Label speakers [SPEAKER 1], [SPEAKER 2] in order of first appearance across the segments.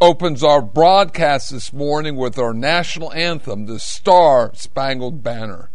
[SPEAKER 1] opens our broadcast this morning with our national anthem, the Star Spangled Banner.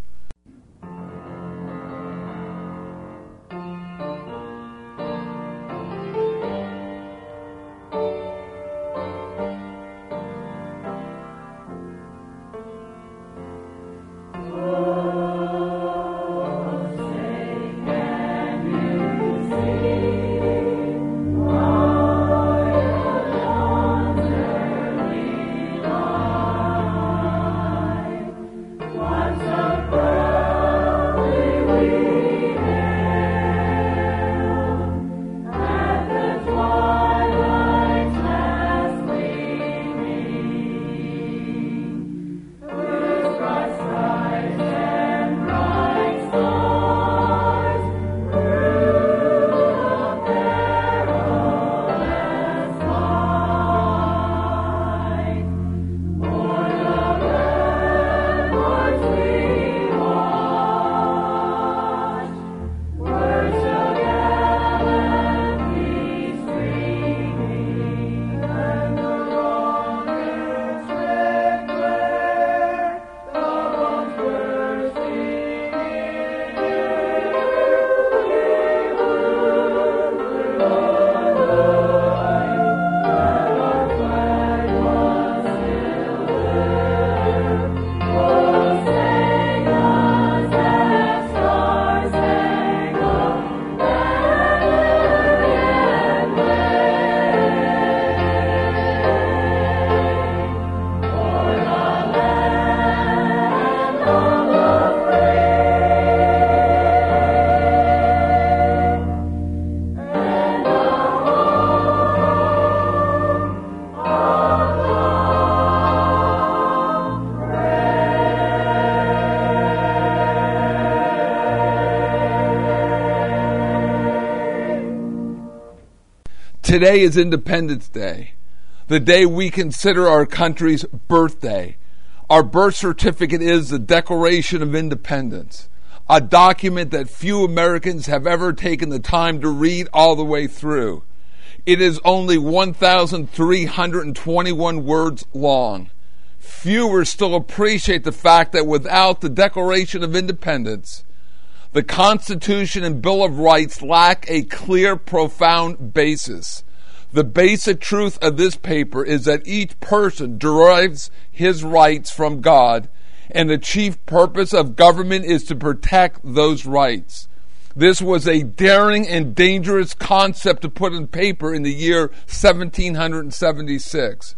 [SPEAKER 1] Today is Independence Day, the day we consider our country's birthday. Our birth certificate is the Declaration of Independence, a document that few Americans have ever taken the time to read all the way through. It is only 1,321 words long. Fewer still appreciate the fact that without the Declaration of Independence, the Constitution and Bill of Rights lack a clear, profound basis. The basic truth of this paper is that each person derives his rights from God, and the chief purpose of government is to protect those rights. This was a daring and dangerous concept to put in paper in the year 1776.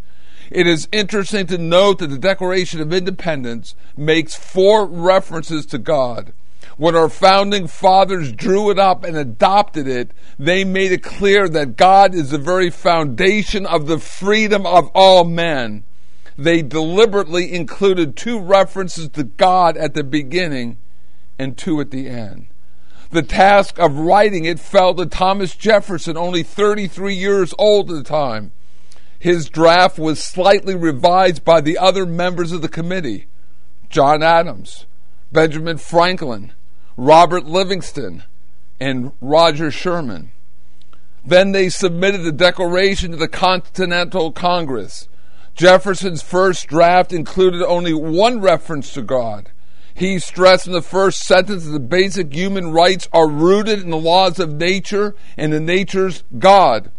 [SPEAKER 1] It is interesting to note that the Declaration of Independence makes four references to God. When our founding fathers drew it up and adopted it, they made it clear that God is the very foundation of the freedom of all men. They deliberately included two references to God at the beginning and two at the end. The task of writing it fell to Thomas Jefferson, only 33 years old at the time. His draft was slightly revised by the other members of the committee John Adams, Benjamin Franklin, Robert Livingston, and Roger Sherman. Then they submitted the Declaration to the Continental Congress. Jefferson's first draft included only one reference to God. He stressed in the first sentence that the basic human rights are rooted in the laws of nature and in nature's God.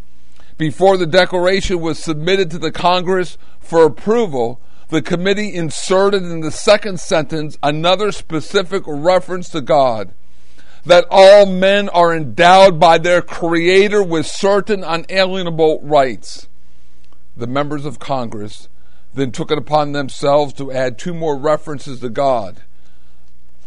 [SPEAKER 1] Before the Declaration was submitted to the Congress for approval, the committee inserted in the second sentence another specific reference to God.
[SPEAKER 2] that all men are endowed by their Creator with certain unalienable rights. The members of Congress then took it upon themselves to add two more references to God.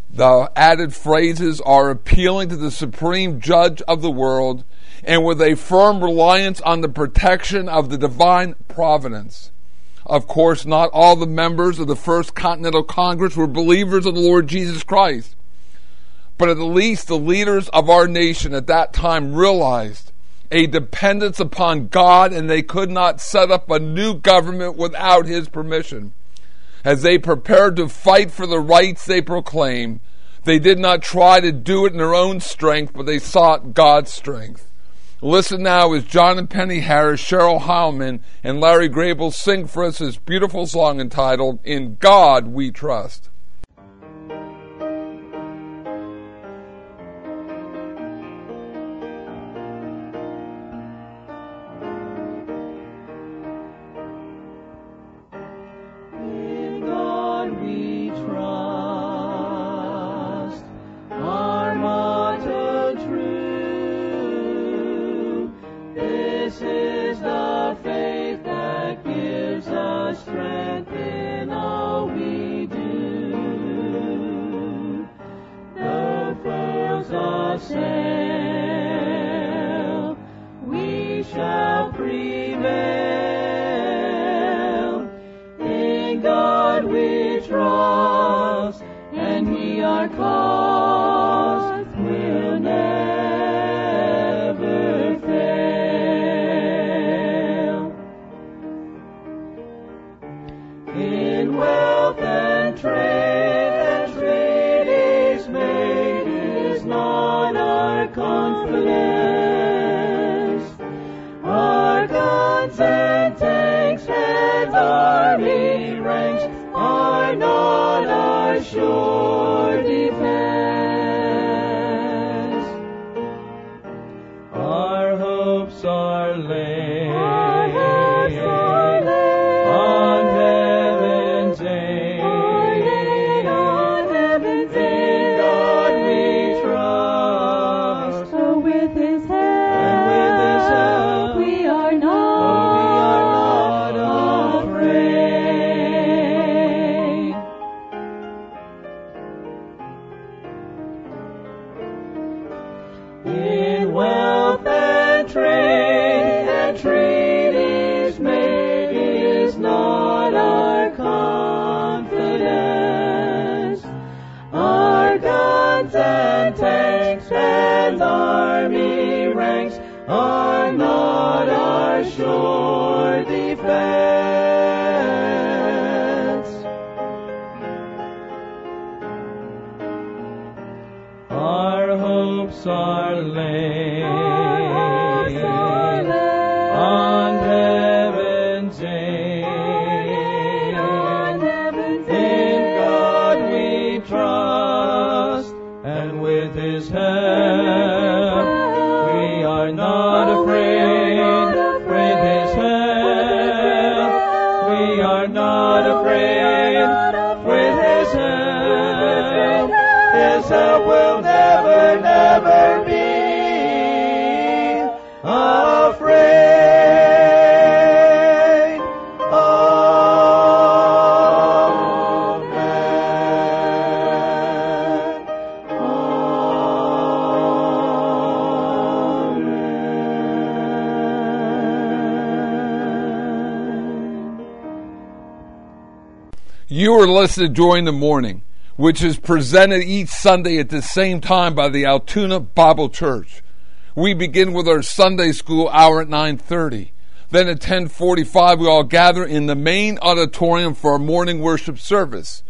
[SPEAKER 2] The added phrases are appealing to the supreme judge of the world and with a firm reliance on the protection of the divine providence. Of course, not all the members of the First Continental Congress were believers of the Lord Jesus Christ. But at least the leaders of our nation at that time realized a dependence upon God and they could not set up a new government without His permission. As they prepared to fight for the rights they proclaimed, they did not try to do it in their own strength, but they sought God's strength. Listen now as John and Penny Harris, Cheryl Heilman, and Larry Grable sing for us this beautiful song entitled In God We Trust. in wealth and trade and trade is made is not our confidence. Our guns and tanks and army ranks are not our sure defense. You are listening Joy in the Morning, which is presented each Sunday at the same time by the Altoona Bible Church. We begin with our Sunday school hour at 9:30. Then at 10:45 we all gather in the main auditorium for our morning worship service.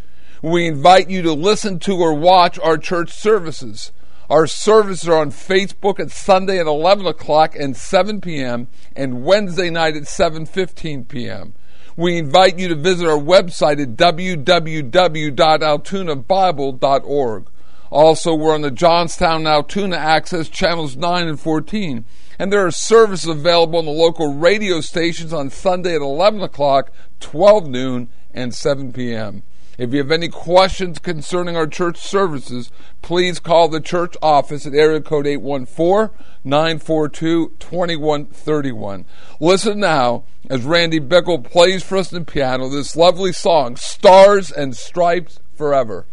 [SPEAKER 2] We invite you to listen to or watch our church services. Our services are on Facebook at Sunday at 11 o'clock and 7 p.m. and Wednesday night at 7:15 p.m we invite you to visit our website at www.altoonabible.org. Also, we're on the Johnstown Altoona Access channels 9 and 14. And there are services available on the local radio stations on Sunday at 11 o'clock, 12 noon, and 7 p.m.
[SPEAKER 1] If you have any questions concerning our church services, please call the church office at area code 814 942 2131. Listen now as Randy Bickle plays for us on piano this lovely song, Stars and Stripes Forever.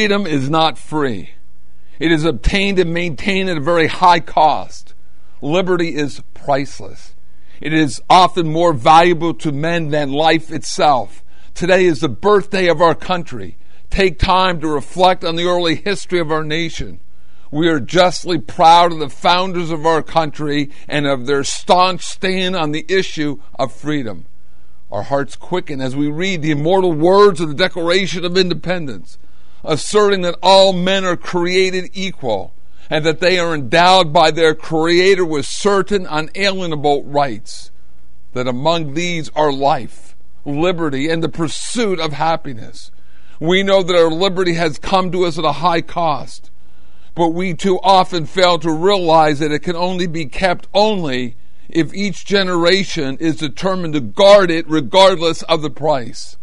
[SPEAKER 1] Freedom is not free. It is obtained and maintained at a very high cost. Liberty is priceless. It is often more valuable to men than life itself. Today is the birthday of our country. Take time to reflect on the early history of our nation. We are justly proud of the founders of our country and of their staunch stand on the issue of freedom. Our hearts quicken as we read the immortal words of the Declaration of Independence asserting that all men are created equal and that they are endowed by their Creator with certain unalienable rights, that among these are life, liberty, and the pursuit of happiness. We know that our liberty has come to us at a high cost, but we too often fail to realize that it can only be kept only
[SPEAKER 3] if each generation is determined to guard it regardless of the price.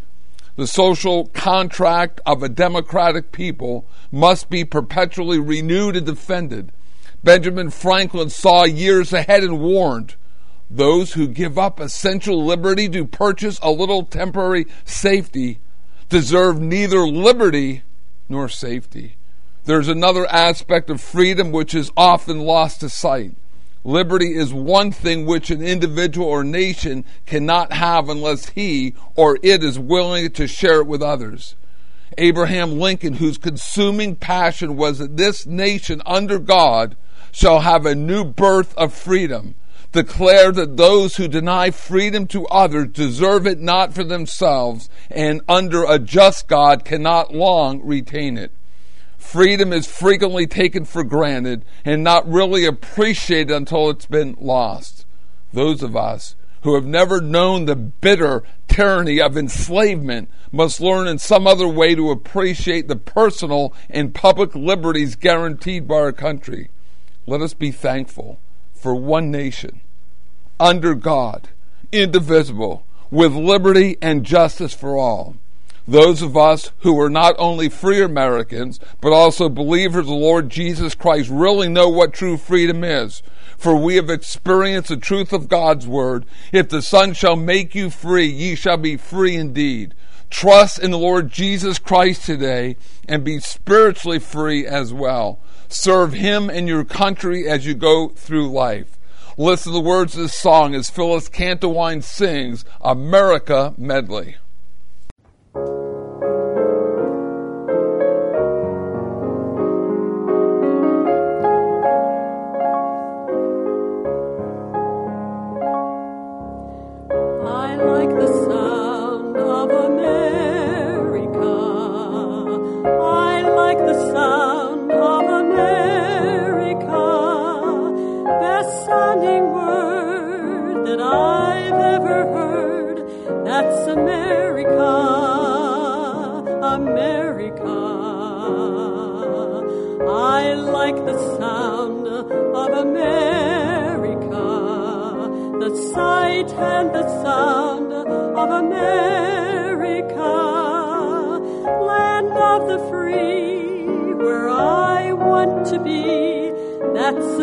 [SPEAKER 3] The social contract of a democratic people must be perpetually renewed and defended. Benjamin Franklin saw years ahead and warned those who give up essential liberty to purchase a little temporary safety deserve neither liberty nor safety. There's another aspect of freedom which is often lost to sight. Liberty is one thing which an individual or nation cannot have unless he or it is willing to share it with others. Abraham Lincoln, whose consuming passion was that this nation under God shall have a new birth of freedom, declared that those who deny freedom to others deserve it not for themselves, and under a just God cannot long retain it. Freedom is frequently taken for granted and not really appreciated until it's been lost. Those of us who have never known the bitter tyranny of enslavement must learn in some other way to appreciate the personal and public liberties guaranteed by our country. Let us be thankful for one nation, under God, indivisible, with liberty and justice for all. Those of us who are not only free Americans, but also believers of the Lord Jesus Christ really know what true freedom is. For we have experienced the truth of God's word. If the Son shall make you free, ye shall be free indeed. Trust in the Lord Jesus Christ today and be spiritually free as well. Serve Him and your country as you go through life. Listen to the words of this song as Phyllis Cantawine sings America Medley. Like the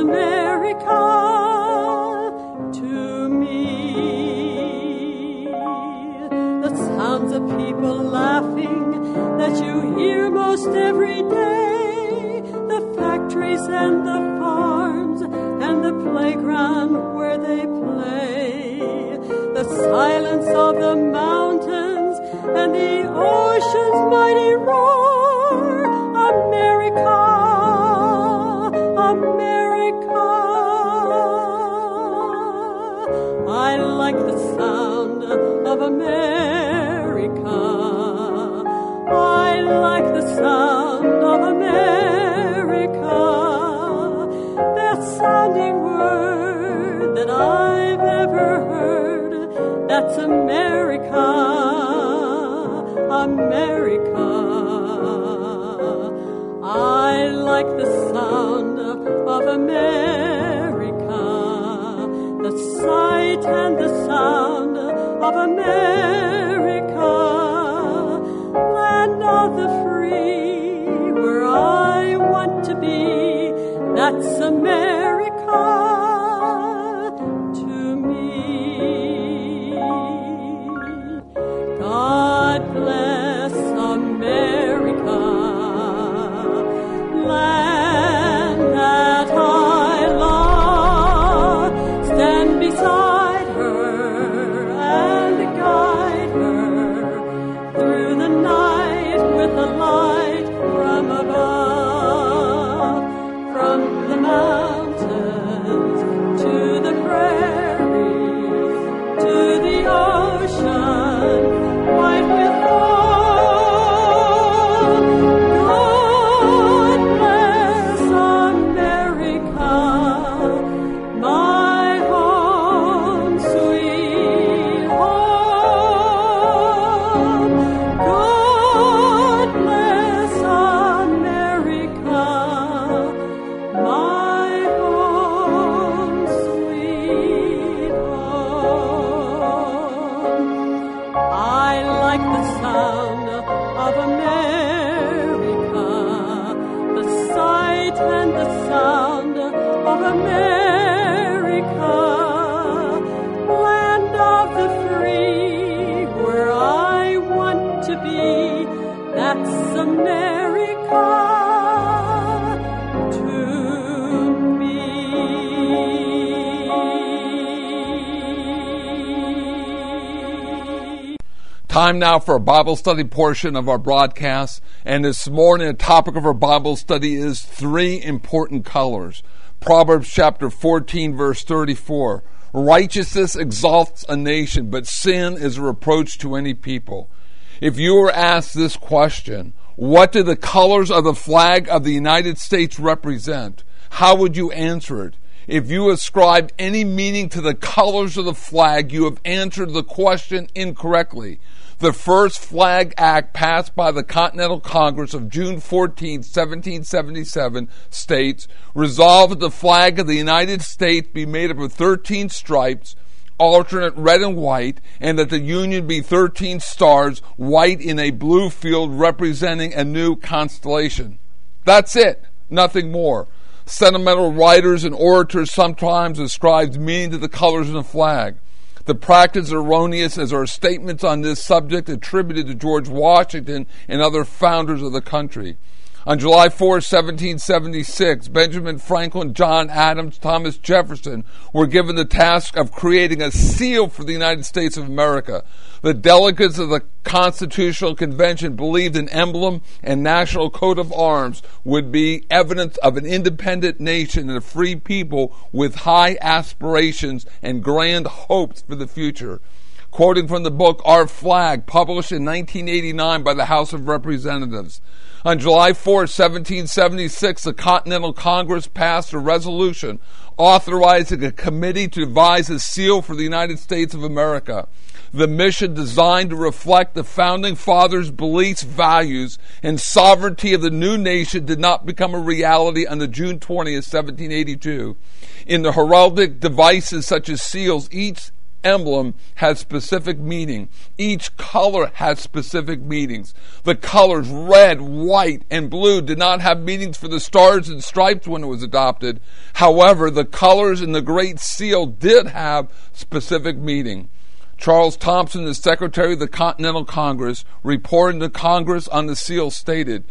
[SPEAKER 3] America to me. The sounds of people laughing that you hear most every day, the factories and the farms and the playground where they play, the silence of the mountains and the ocean's mighty roar. America, America. like the sound of America. I like the sound of America. Best sounding word that I've ever heard. That's America. America. I like the sound of America. pretend the sun.
[SPEAKER 1] Time now for a Bible study portion of our broadcast. And this morning, the topic of our Bible study is three important colors. Proverbs chapter 14, verse 34. Righteousness exalts a nation, but sin is a reproach to any people. If you were asked this question, what do the colors of the flag of the United States represent? How would you answer it? If you ascribe any meaning to the colors of the flag, you have answered the question incorrectly. The first flag act passed by the Continental Congress of June 14, 1777 states, resolved that the flag of the United States be made up of 13 stripes, alternate red and white, and that the Union be 13 stars, white in a blue field representing a new constellation. That's it. Nothing more. Sentimental writers and orators sometimes ascribe meaning to the colors in the flag. The practice is erroneous as are statements on this subject attributed to George Washington and other founders of the country. On July 4, 1776, Benjamin Franklin, John Adams, Thomas Jefferson were given the task of creating a seal for the United States of America. The delegates of the Constitutional Convention believed an emblem and national coat of arms would be evidence of an independent nation and a free people with high aspirations and grand hopes for the future quoting from the book Our Flag, published in 1989 by the House of Representatives. On July 4, 1776, the Continental Congress passed a resolution authorizing a committee to devise a seal for the United States of America. The mission designed to reflect the founding fathers' beliefs, values, and sovereignty of the new nation did not become a reality the June 20, 1782. In the heraldic devices such as seals, each emblem has specific meaning. Each color has specific meanings. The colors red, white, and blue did not have meanings for the stars and stripes when it was adopted. However, the colors in the Great Seal did have specific meaning. Charles Thomson, the Secretary of the Continental Congress, reporting to Congress on the seal, stated,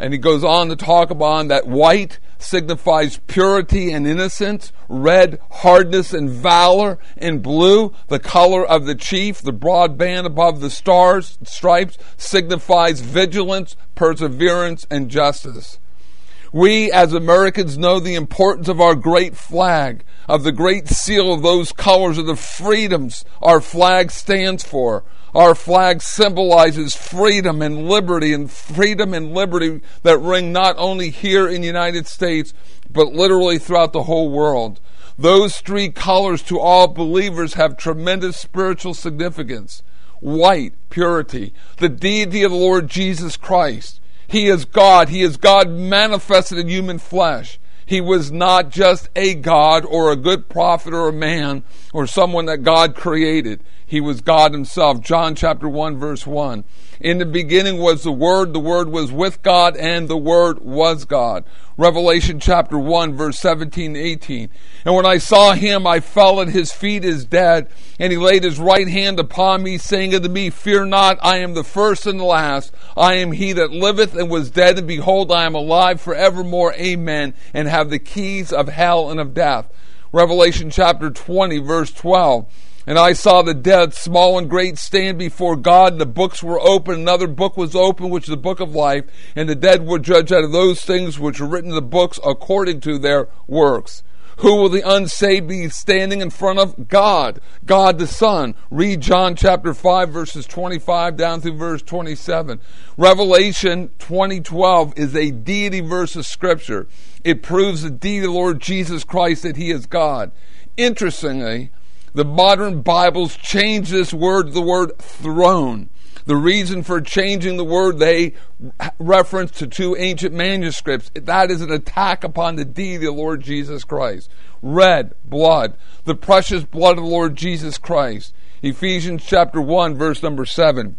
[SPEAKER 1] and he goes on to talk about that white signifies purity and innocence, red, hardness and valor, and blue, the color of the chief, the broad band above the stars, stripes, signifies vigilance, perseverance, and justice. We as Americans know the importance of our great flag, of the great seal of those colors of the freedoms our flag stands for. Our flag symbolizes freedom and liberty, and freedom and liberty that ring not only here in the United States, but literally throughout the whole world. Those three colors to all believers have tremendous spiritual significance. White, purity, the deity of the Lord Jesus Christ. He is God. He is God manifested in human flesh. He was not just a God or a good prophet or a man or someone that God created. He was God himself. John chapter 1 verse 1. In the beginning was the Word, the Word was with God, and the Word was God. Revelation chapter 1 verse 17 18. And when I saw him, I fell at his feet as dead, and he laid his right hand upon me, saying unto me, Fear not, I am the first and the last. I am he that liveth and was dead, and behold, I am alive forevermore. Amen. And have the keys of hell and of death. Revelation chapter 20 verse 12. And I saw the dead, small and great, stand before God, and the books were open. Another book was open, which is the book of life, and the dead were judged out of those things which were written in the books according to their works. Who will the unsaved be standing in front of? God, God the Son. Read John chapter 5 verses 25 down through verse 27. Revelation 2012 is a deity verse of scripture. It proves the deity of the Lord Jesus Christ that he is God. Interestingly, the modern Bibles change this word to the word throne. The reason for changing the word they reference to two ancient manuscripts. That is an attack upon the deity of the Lord Jesus Christ. Red blood, the precious blood of the Lord Jesus Christ. Ephesians chapter 1 verse number 7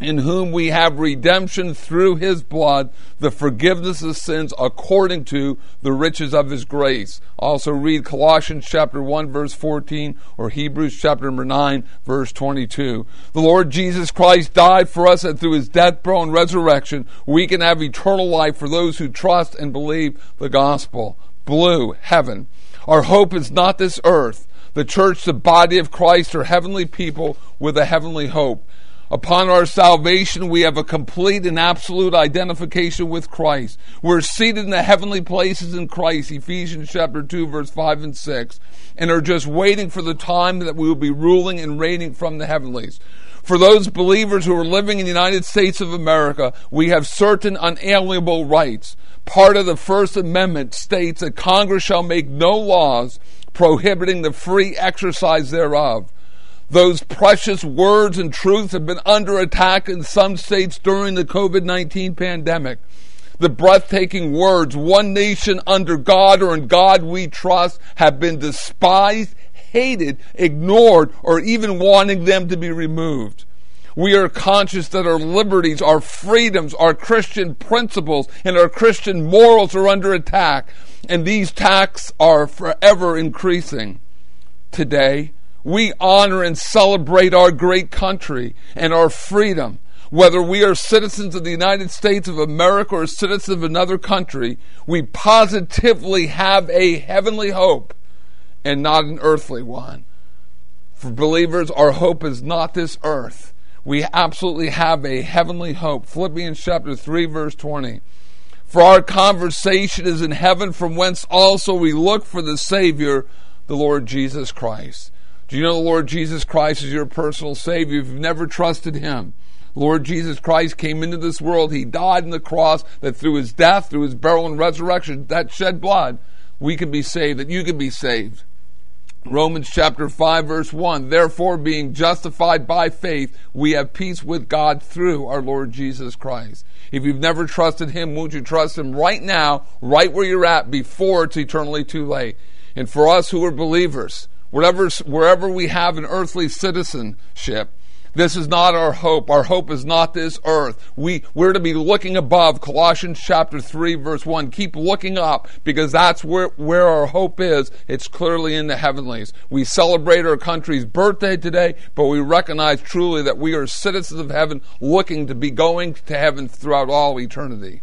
[SPEAKER 1] in whom we have redemption through his blood, the forgiveness of sins according to the riches of his grace. Also read Colossians chapter 1 verse 14 or Hebrews chapter number 9 verse 22. The Lord Jesus Christ died for us and through his death, burial, and resurrection, we can have eternal life for those who trust and believe the gospel. Blue, heaven. Our hope is not this earth. The church, the body of Christ, are heavenly people with a heavenly hope. Upon our salvation, we have a complete and absolute identification with Christ. We're seated in the heavenly places in Christ, Ephesians chapter 2, verse 5 and 6, and are just waiting for the time that we will be ruling and reigning from the heavenlies. For those believers who are living in the United States of America, we have certain unalienable rights. Part of the First Amendment states that Congress shall make no laws prohibiting the free exercise thereof. Those precious words and truths have been under attack in some states during the COVID 19 pandemic. The breathtaking words, one nation under God or in God we trust, have been despised, hated, ignored, or even wanting them to be removed. We are conscious that our liberties, our freedoms, our Christian principles, and our Christian morals are under attack, and these attacks are forever increasing. Today, we honor and celebrate our great country and our freedom. Whether we are citizens of the United States of America or citizens of another country, we positively have a heavenly hope and not an earthly one. For believers, our hope is not this earth. We absolutely have a heavenly hope. Philippians chapter 3, verse 20. For our conversation is in heaven, from whence also we look for the Savior, the Lord Jesus Christ. Do you know the Lord Jesus Christ is your personal Savior? If you've never trusted Him, Lord Jesus Christ came into this world. He died on the cross that through His death, through His burial and resurrection, that shed blood, we can be saved, that you can be saved. Romans chapter 5 verse 1. Therefore, being justified by faith, we have peace with God through our Lord Jesus Christ. If you've never trusted Him, won't you trust Him right now, right where you're at, before it's eternally too late? And for us who are believers, wherever, wherever we have an earthly citizenship, this is not our hope. Our hope is not this earth. We, we're to be looking above. Colossians chapter 3 verse 1. Keep looking up because that's where, where our hope is. It's clearly in the heavenlies. We celebrate our country's birthday today, but we recognize truly that we are citizens of heaven looking to be going to heaven throughout all eternity.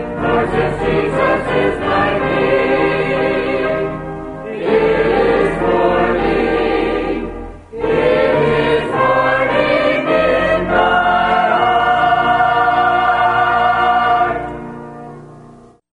[SPEAKER 1] Jesus is